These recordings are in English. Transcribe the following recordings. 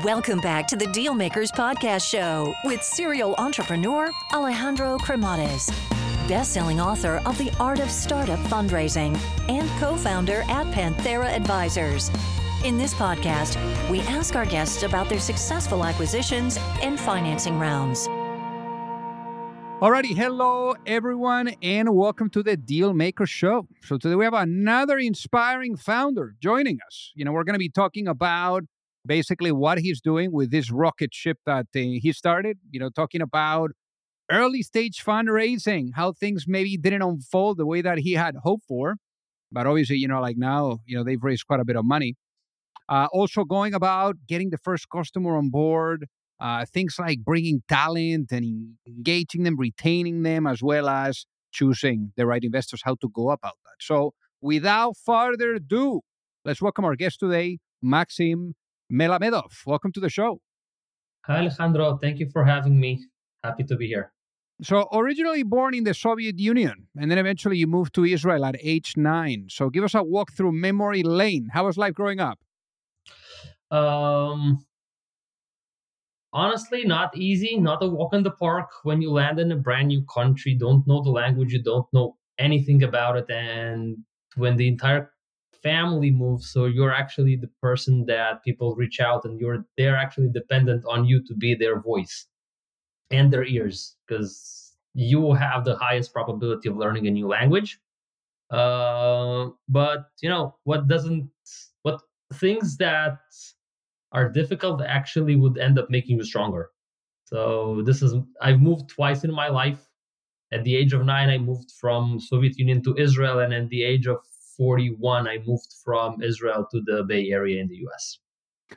Welcome back to the Dealmakers Podcast Show with serial entrepreneur Alejandro Cremades, best-selling author of The Art of Startup Fundraising and co-founder at Panthera Advisors. In this podcast, we ask our guests about their successful acquisitions and financing rounds. Alrighty, hello everyone, and welcome to the Dealmaker Show. So today we have another inspiring founder joining us. You know, we're going to be talking about basically what he's doing with this rocket ship that uh, he started. You know, talking about early stage fundraising, how things maybe didn't unfold the way that he had hoped for, but obviously, you know, like now, you know, they've raised quite a bit of money. Uh, also, going about getting the first customer on board, uh, things like bringing talent and engaging them, retaining them, as well as choosing the right investors, how to go about that. So, without further ado, let's welcome our guest today, Maxim Melamedov. Welcome to the show. Hi, Alejandro. Thank you for having me. Happy to be here. So, originally born in the Soviet Union, and then eventually you moved to Israel at age nine. So, give us a walk through memory lane. How was life growing up? Um, honestly not easy not a walk in the park when you land in a brand new country don't know the language you don't know anything about it and when the entire family moves so you're actually the person that people reach out and you're they're actually dependent on you to be their voice and their ears because you have the highest probability of learning a new language uh, but you know what doesn't what things that are difficult actually would end up making you stronger. So this is I've moved twice in my life. At the age of 9 I moved from Soviet Union to Israel and at the age of 41 I moved from Israel to the Bay Area in the US.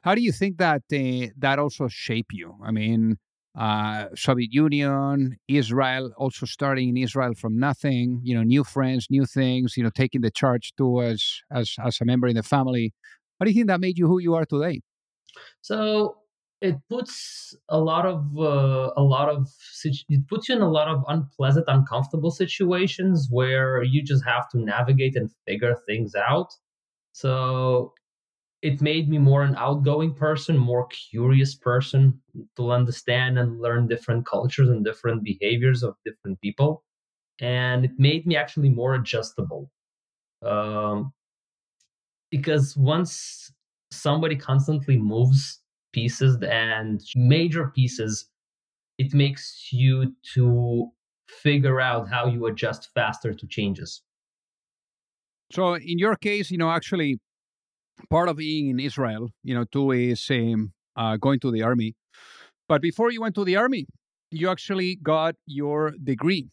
How do you think that uh, that also shape you? I mean, uh, Soviet Union, Israel, also starting in Israel from nothing, you know, new friends, new things, you know, taking the charge to us as, as a member in the family. How do you think that made you who you are today? So it puts a lot of uh, a lot of it puts you in a lot of unpleasant, uncomfortable situations where you just have to navigate and figure things out. So it made me more an outgoing person, more curious person to understand and learn different cultures and different behaviors of different people. And it made me actually more adjustable. Um, because once somebody constantly moves pieces and major pieces, it makes you to figure out how you adjust faster to changes. So, in your case, you know, actually, part of being in Israel, you know, too, is um, uh, going to the army. But before you went to the army, you actually got your degree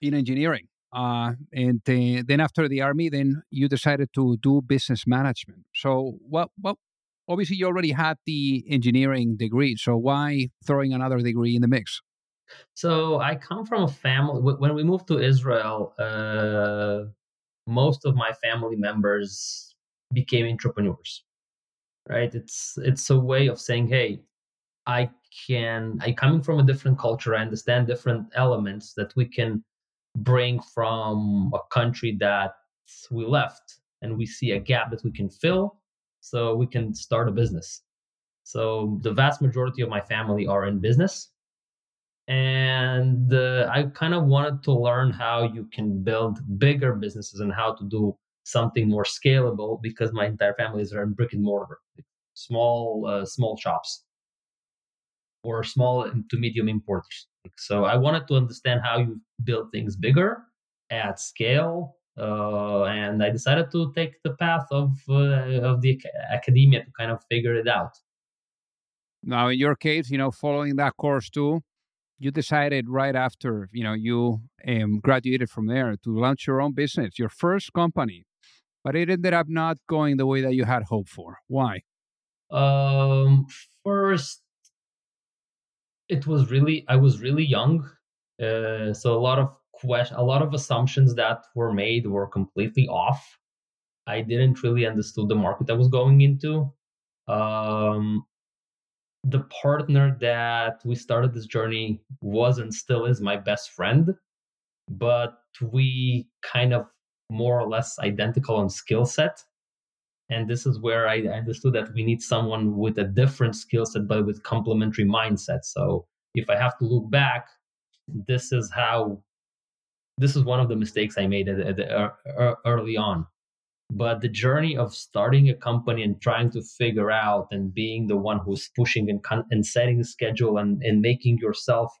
in engineering. Uh, and uh, then after the army, then you decided to do business management. So what what obviously you already had the engineering degree. So why throwing another degree in the mix? So I come from a family. When we moved to Israel, uh, most of my family members became entrepreneurs. Right? It's it's a way of saying, hey, I can. I coming from a different culture. I understand different elements that we can bring from a country that we left and we see a gap that we can fill so we can start a business so the vast majority of my family are in business and uh, i kind of wanted to learn how you can build bigger businesses and how to do something more scalable because my entire family is in brick and mortar small uh, small shops or small to medium importers so I wanted to understand how you build things bigger at scale. Uh, and I decided to take the path of uh, of the academia to kind of figure it out. Now, in your case, you know, following that course too, you decided right after you know you um, graduated from there to launch your own business, your first company, but it ended up not going the way that you had hoped for. Why? Um, first, it was really I was really young, uh, so a lot of question, a lot of assumptions that were made were completely off. I didn't really understood the market I was going into. Um, the partner that we started this journey was and still is my best friend, but we kind of more or less identical on skill set. And this is where I understood that we need someone with a different skill set, but with complementary mindset. So if I have to look back, this is how, this is one of the mistakes I made at, at early on. But the journey of starting a company and trying to figure out and being the one who's pushing and, and setting the schedule and, and making yourself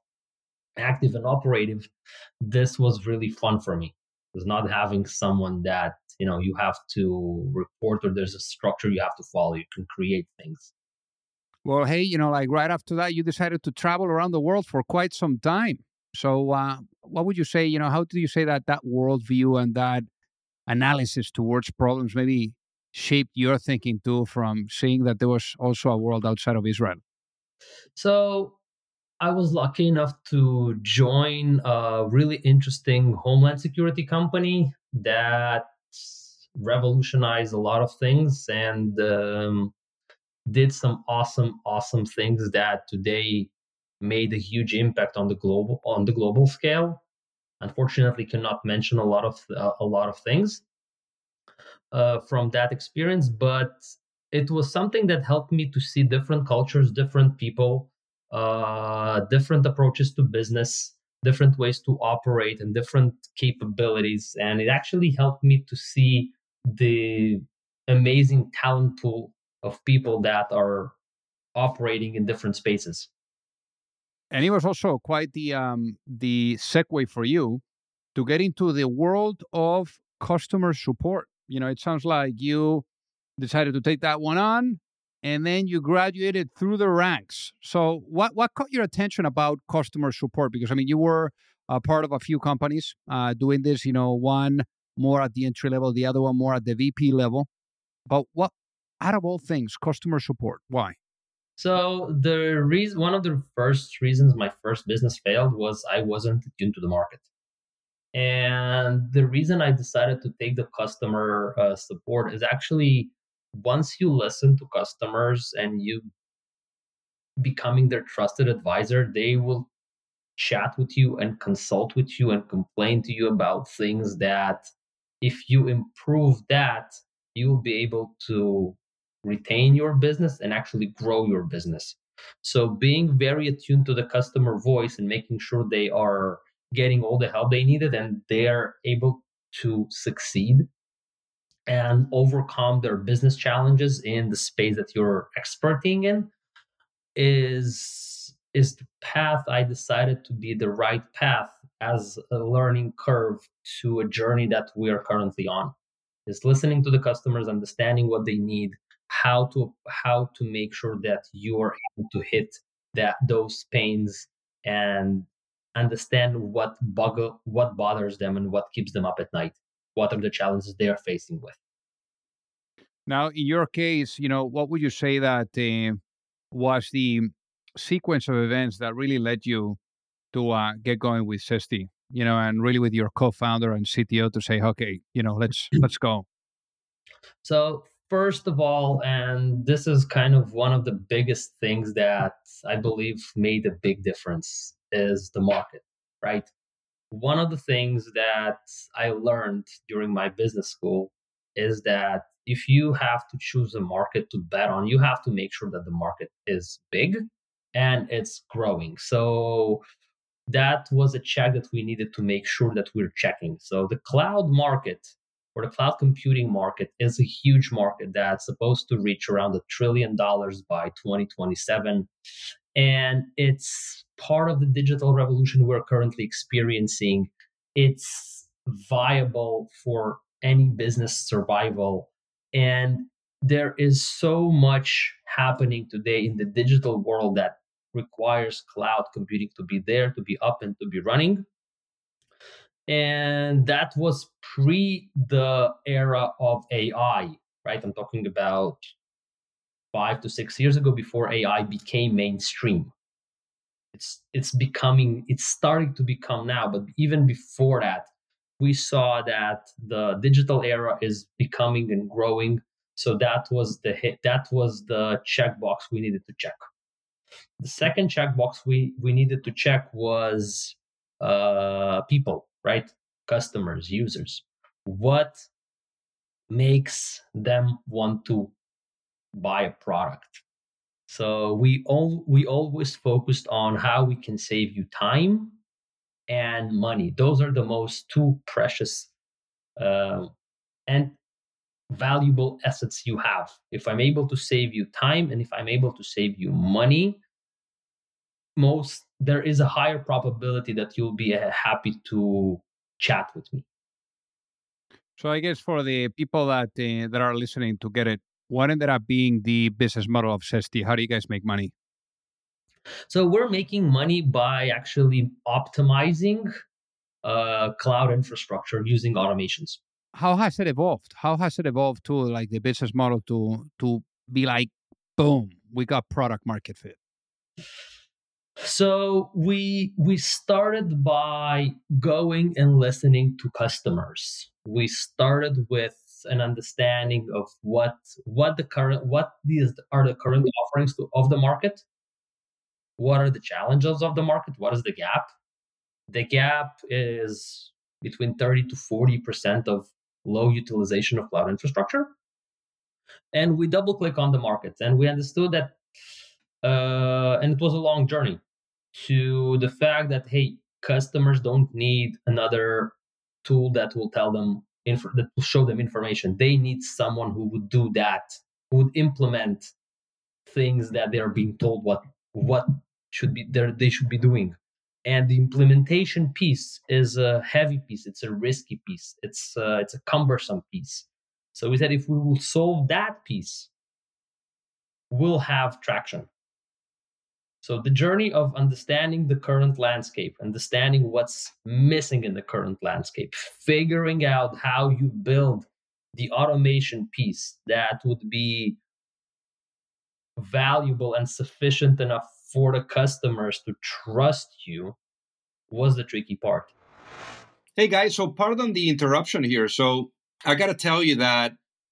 active and operative, this was really fun for me. It was not having someone that you know you have to report or there's a structure you have to follow. You can create things. Well, hey, you know, like right after that, you decided to travel around the world for quite some time. So, uh, what would you say? You know, how do you say that that worldview and that analysis towards problems maybe shaped your thinking too, from seeing that there was also a world outside of Israel? So, I was lucky enough to join a really interesting homeland security company that revolutionized a lot of things and um, did some awesome, awesome things that today made a huge impact on the global on the global scale. Unfortunately, cannot mention a lot of uh, a lot of things uh, from that experience, but it was something that helped me to see different cultures, different people uh, different approaches to business, different ways to operate, and different capabilities. And it actually helped me to see the amazing talent pool of people that are operating in different spaces. And it was also quite the um, the segue for you to get into the world of customer support. You know, it sounds like you decided to take that one on and then you graduated through the ranks. So, what what caught your attention about customer support? Because I mean, you were a part of a few companies uh, doing this. You know, one more at the entry level, the other one more at the VP level. But what, out of all things, customer support? Why? So the reason, one of the first reasons my first business failed was I wasn't tuned to the market. And the reason I decided to take the customer uh, support is actually once you listen to customers and you becoming their trusted advisor, they will chat with you and consult with you and complain to you about things that if you improve that, you will be able to retain your business and actually grow your business. So being very attuned to the customer voice and making sure they are getting all the help they needed and they are able to succeed and overcome their business challenges in the space that you're experting in is is the path I decided to be the right path as a learning curve to a journey that we are currently on. Is listening to the customers, understanding what they need, how to how to make sure that you are able to hit that those pains and understand what bug what bothers them and what keeps them up at night what are the challenges they are facing with. Now, in your case, you know, what would you say that uh, was the sequence of events that really led you to uh, get going with Zesty? You know, and really with your co-founder and CTO to say, okay, you know, let's let's go. So first of all, and this is kind of one of the biggest things that I believe made a big difference is the market, right? one of the things that I learned during my business school is that if you have to choose a market to bet on, you have to make sure that the market is big and it's growing. So that was a check that we needed to make sure that we're checking. So the cloud market or the cloud computing market is a huge market that's supposed to reach around a trillion dollars by 2027. And it's part of the digital revolution we're currently experiencing. It's viable for any business survival. And there is so much happening today in the digital world that requires cloud computing to be there, to be up, and to be running. And that was pre the era of AI, right? I'm talking about five to six years ago before AI became mainstream. It's it's becoming it's starting to become now but even before that we saw that the digital era is becoming and growing. So that was the hit that was the checkbox we needed to check. The second checkbox we we needed to check was uh people right customers users what makes them want to buy a product. So we all we always focused on how we can save you time and money. Those are the most two precious uh, and valuable assets you have. If I'm able to save you time and if I'm able to save you money, most there is a higher probability that you'll be uh, happy to chat with me. So I guess for the people that uh, that are listening to get it, what ended up being the business model of Zesty? How do you guys make money? So we're making money by actually optimizing uh, cloud infrastructure using automations. How has it evolved? How has it evolved to like the business model to to be like, boom, we got product market fit? So we we started by going and listening to customers. We started with an understanding of what what the current what these are the current offerings to, of the market. What are the challenges of the market? What is the gap? The gap is between 30 to 40 percent of low utilization of cloud infrastructure. And we double click on the market and we understood that uh, and it was a long journey to the fact that hey customers don't need another tool that will tell them inf- that will show them information. They need someone who would do that who would implement things that they're being told what what should be they should be doing. And the implementation piece is a heavy piece. It's a risky piece. It's uh, it's a cumbersome piece. So we said if we will solve that piece we'll have traction so the journey of understanding the current landscape, understanding what's missing in the current landscape, figuring out how you build the automation piece that would be valuable and sufficient enough for the customers to trust you was the tricky part. Hey guys, so pardon the interruption here. So I got to tell you that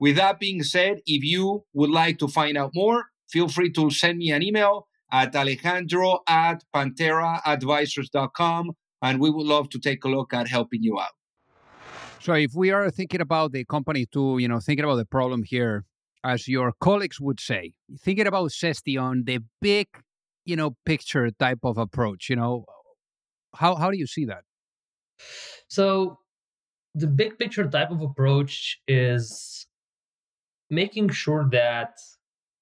with that being said, if you would like to find out more, feel free to send me an email at alejandro at pantheraadvisors.com, and we would love to take a look at helping you out. So, if we are thinking about the company to, you know, thinking about the problem here, as your colleagues would say, thinking about Zesty on the big, you know, picture type of approach, you know, how how do you see that? So, the big picture type of approach is making sure that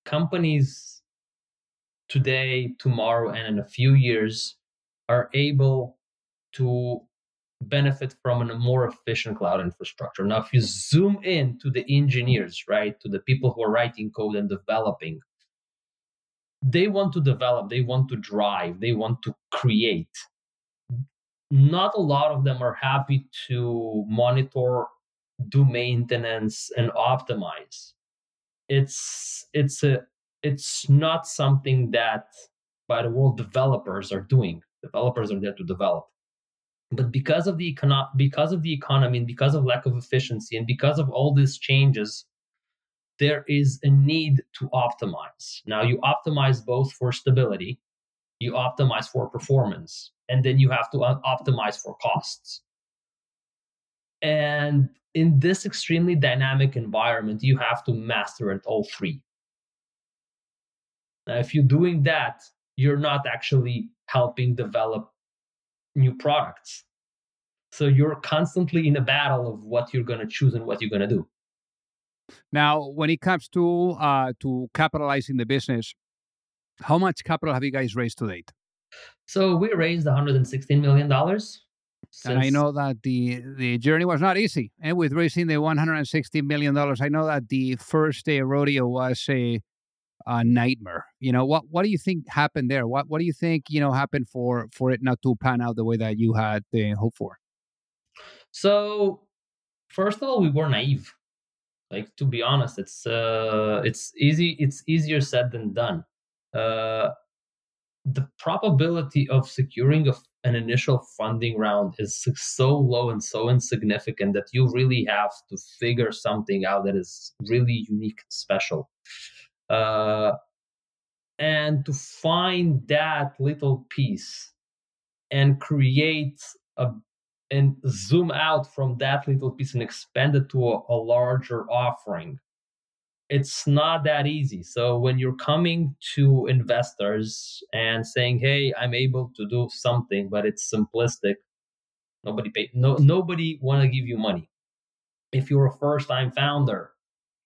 companies today, tomorrow, and in a few years are able to benefit from a more efficient cloud infrastructure. Now, if you zoom in to the engineers, right, to the people who are writing code and developing, they want to develop, they want to drive, they want to create. Not a lot of them are happy to monitor, do maintenance, and optimize it's it's a it's not something that by the world developers are doing. Developers are there to develop. But because of the econo- because of the economy and because of lack of efficiency and because of all these changes there is a need to optimize. Now you optimize both for stability you optimize for performance, and then you have to uh, optimize for costs. And in this extremely dynamic environment, you have to master it all three. Now, if you're doing that, you're not actually helping develop new products. So you're constantly in a battle of what you're going to choose and what you're going to do. Now, when it comes to uh, to capitalizing the business, how much capital have you guys raised to date? So we raised 116 million dollars. And I know that the the journey was not easy. And with raising the 160 million dollars, I know that the first day of rodeo was a a nightmare. You know what? What do you think happened there? What What do you think you know happened for for it not to pan out the way that you had uh, hoped for? So, first of all, we were naive. Like to be honest, it's uh, it's easy. It's easier said than done. Uh, the probability of securing a, an initial funding round is so low and so insignificant that you really have to figure something out that is really unique and special. Uh, and to find that little piece and create a and zoom out from that little piece and expand it to a, a larger offering it's not that easy. So when you're coming to investors and saying, "Hey, I'm able to do something, but it's simplistic," nobody pay, no nobody want to give you money. If you're a first-time founder,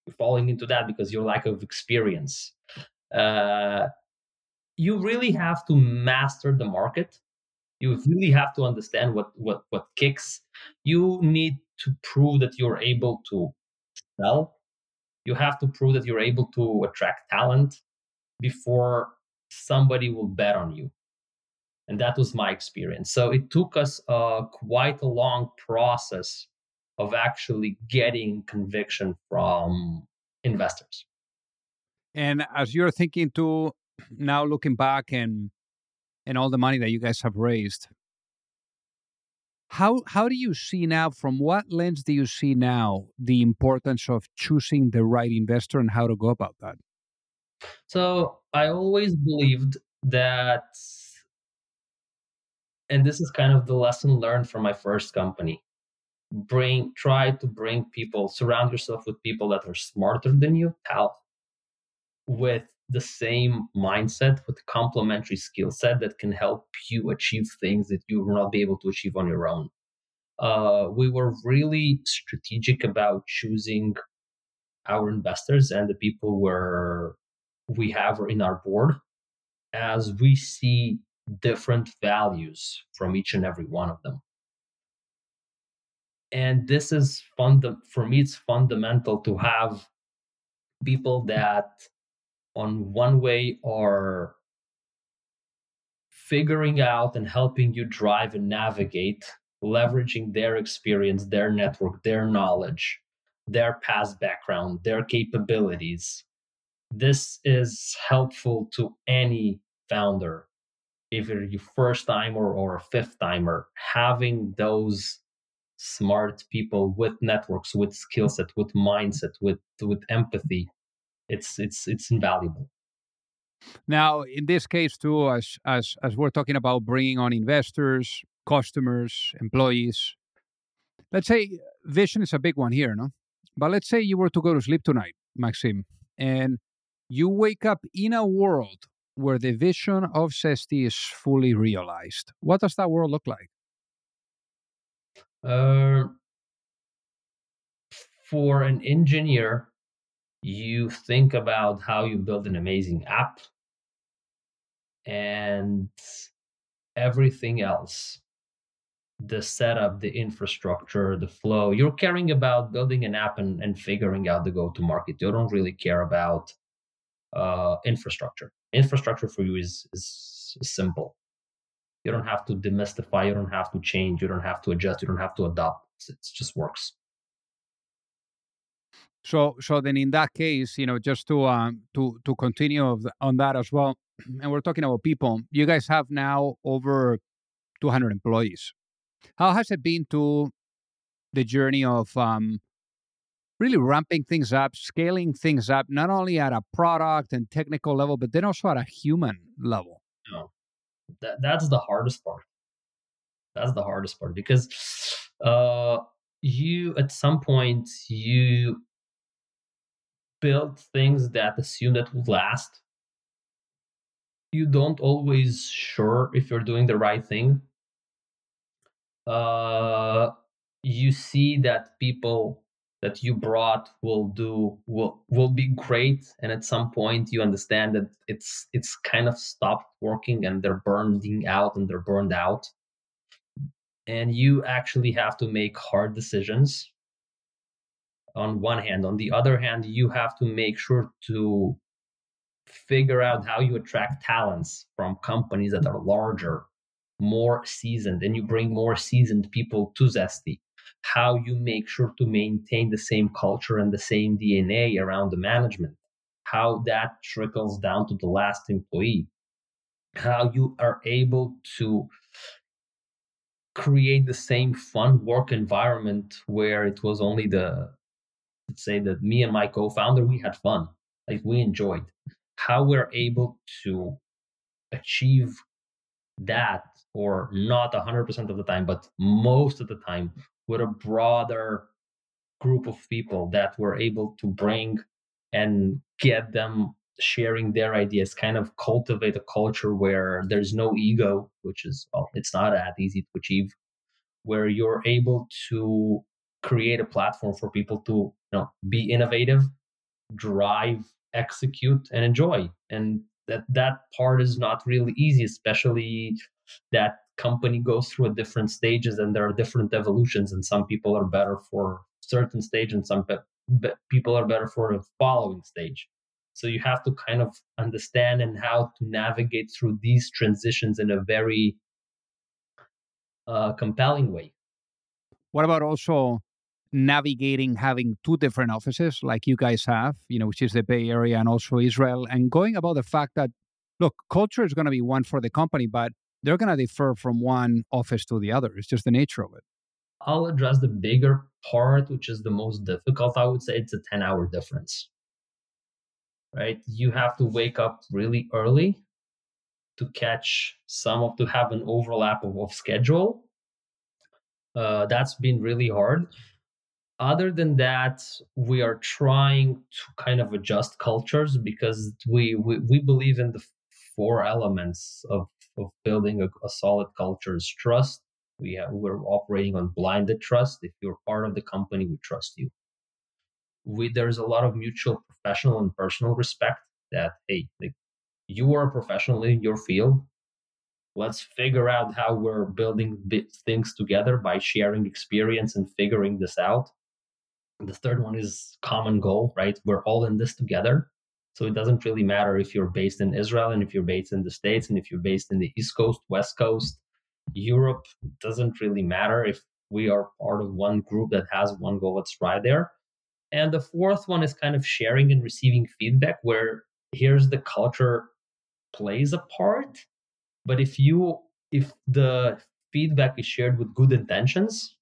you're falling into that because your lack of experience. Uh, you really have to master the market you really have to understand what what what kicks you need to prove that you're able to sell you have to prove that you're able to attract talent before somebody will bet on you and that was my experience so it took us uh, quite a long process of actually getting conviction from investors and as you're thinking to now looking back and and all the money that you guys have raised. How how do you see now from what lens do you see now the importance of choosing the right investor and how to go about that? So I always believed that and this is kind of the lesson learned from my first company. Bring try to bring people, surround yourself with people that are smarter than you, help with the same mindset with complementary skill set that can help you achieve things that you will not be able to achieve on your own. Uh, we were really strategic about choosing our investors and the people where we have in our board as we see different values from each and every one of them and this is fund for me it's fundamental to have people that on one way are figuring out and helping you drive and navigate, leveraging their experience, their network, their knowledge, their past background, their capabilities. This is helpful to any founder, if you're your first timer or a fifth timer, having those smart people with networks, with skill set, with mindset, with with empathy it's it's it's invaluable. Now, in this case too, as as as we're talking about bringing on investors, customers, employees, let's say vision is a big one here, no? But let's say you were to go to sleep tonight, Maxim, and you wake up in a world where the vision of Zesty is fully realized. What does that world look like? Uh, for an engineer, you think about how you build an amazing app and everything else. The setup the infrastructure the flow. You're caring about building an app and, and figuring out the go to market. You don't really care about uh, infrastructure. Infrastructure for you is, is simple. You don't have to demystify. You don't have to change. You don't have to adjust. You don't have to adopt. It just works so, so then in that case, you know, just to um, to to continue on that as well, and we're talking about people. You guys have now over 200 employees. How has it been to the journey of um, really ramping things up, scaling things up, not only at a product and technical level, but then also at a human level? Oh. that, that's the hardest part. That's the hardest part because uh, you at some point you build things that assume that will last. You don't always sure if you're doing the right thing. Uh, you see that people that you brought will do will will be great and at some point you understand that it's it's kind of stopped working and they're burning out and they're burned out and you actually have to make hard decisions on one hand. On the other hand you have to make sure to figure out how you attract talents from companies that are larger more seasoned and you bring more seasoned people to zesty. How you make sure to maintain the same culture and the same dna around the management. How that trickles down to the last employee. How you are able to create the same fun work environment where it was only the say that me and my co-founder we had fun. Like we enjoyed. How we're able to achieve that or not 100% of the time but most of the time with a broader group of people that we're able to bring and get them sharing their ideas kind of cultivate a culture where there's no ego which is well it's not that easy to achieve where you're able to create a platform for people to know be innovative drive execute and enjoy and that that part is not really easy especially that company goes through a different stages and there are different evolutions and some people are better for certain stage and some pe- be- people are better for the following stage so you have to kind of understand and how to navigate through these transitions in a very uh, compelling way. What about also navigating having two different offices like you guys have, you know, which is the Bay Area and also Israel, and going about the fact that, look, culture is going to be one for the company, but they're going to differ from one office to the other. It's just the nature of it. I'll address the bigger part, which is the most difficult. I would say it's a 10 hour difference right? You have to wake up really early to catch some of to have an overlap of, of schedule. Uh, that's been really hard. Other than that, we are trying to kind of adjust cultures because we we, we believe in the four elements of, of building a, a solid culture is trust. We have, we're operating on blinded trust. If you're part of the company, we trust you we there's a lot of mutual professional and personal respect that hey like, you are a professional in your field let's figure out how we're building things together by sharing experience and figuring this out the third one is common goal right we're all in this together so it doesn't really matter if you're based in israel and if you're based in the states and if you're based in the east coast west coast europe doesn't really matter if we are part of one group that has one goal let's try there and the fourth one is kind of sharing and receiving feedback, where here's the culture plays a part. But if you if the feedback is shared with good intentions,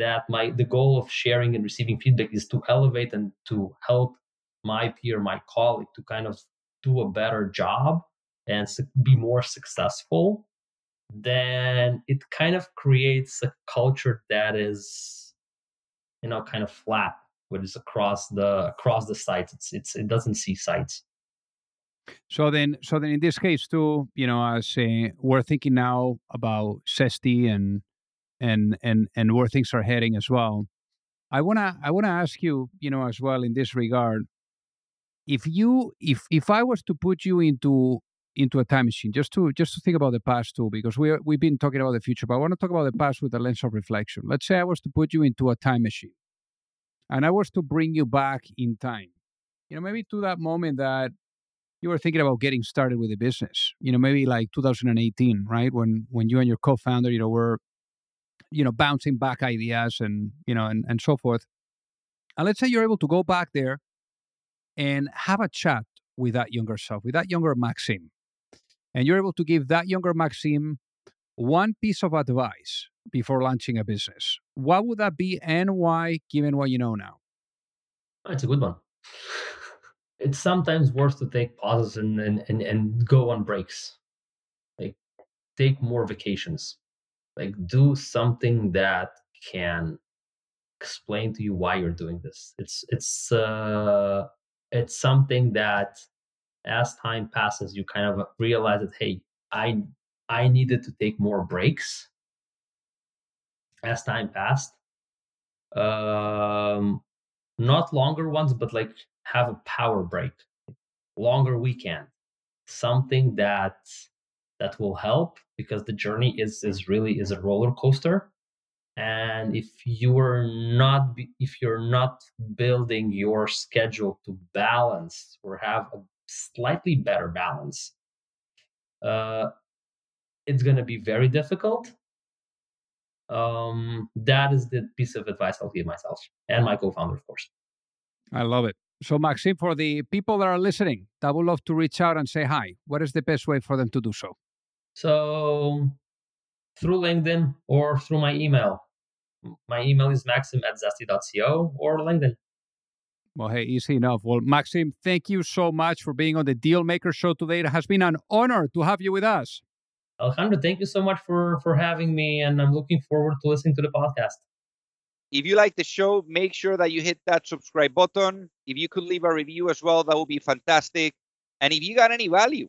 that my the goal of sharing and receiving feedback is to elevate and to help my peer, my colleague to kind of do a better job and be more successful, then it kind of creates a culture that is, you know, kind of flat what is across the across the sites. It's it's it doesn't see sites. So then, so then, in this case too, you know, as uh, we're thinking now about Zesty and and and and where things are heading as well. I wanna I wanna ask you, you know, as well in this regard, if you if if I was to put you into into a time machine, just to just to think about the past too, because we we've been talking about the future, but I want to talk about the past with a lens of reflection. Let's say I was to put you into a time machine, and I was to bring you back in time, you know, maybe to that moment that you were thinking about getting started with the business, you know, maybe like 2018, right? When when you and your co-founder, you know, were, you know, bouncing back ideas and you know and and so forth. And let's say you're able to go back there and have a chat with that younger self, with that younger Maxim, and you're able to give that younger Maxim one piece of advice before launching a business, what would that be and why, given what you know now? Oh, it's a good one. It's sometimes worth to take pauses and, and, and, and go on breaks. Like take more vacations. Like do something that can explain to you why you're doing this. It's it's uh it's something that as time passes you kind of realize that hey, I I needed to take more breaks as time passed. Um not longer ones, but like have a power break, longer weekend, something that that will help because the journey is is really is a roller coaster. And if you're not if you're not building your schedule to balance or have a slightly better balance uh, it's going to be very difficult. Um, that is the piece of advice i'll give myself and my co-founder of course. I love it. So maxim for the people that are listening that would love to reach out and say hi. What is the best way for them to do so so through linkedin or through my email my email is maxim at zesty.co or LinkedIn. Well, hey, easy enough. Well, Maxim, thank you so much for being on the Dealmaker Show today. It has been an honor to have you with us. Alejandro, thank you so much for for having me, and I'm looking forward to listening to the podcast. If you like the show, make sure that you hit that subscribe button. If you could leave a review as well, that would be fantastic. And if you got any value,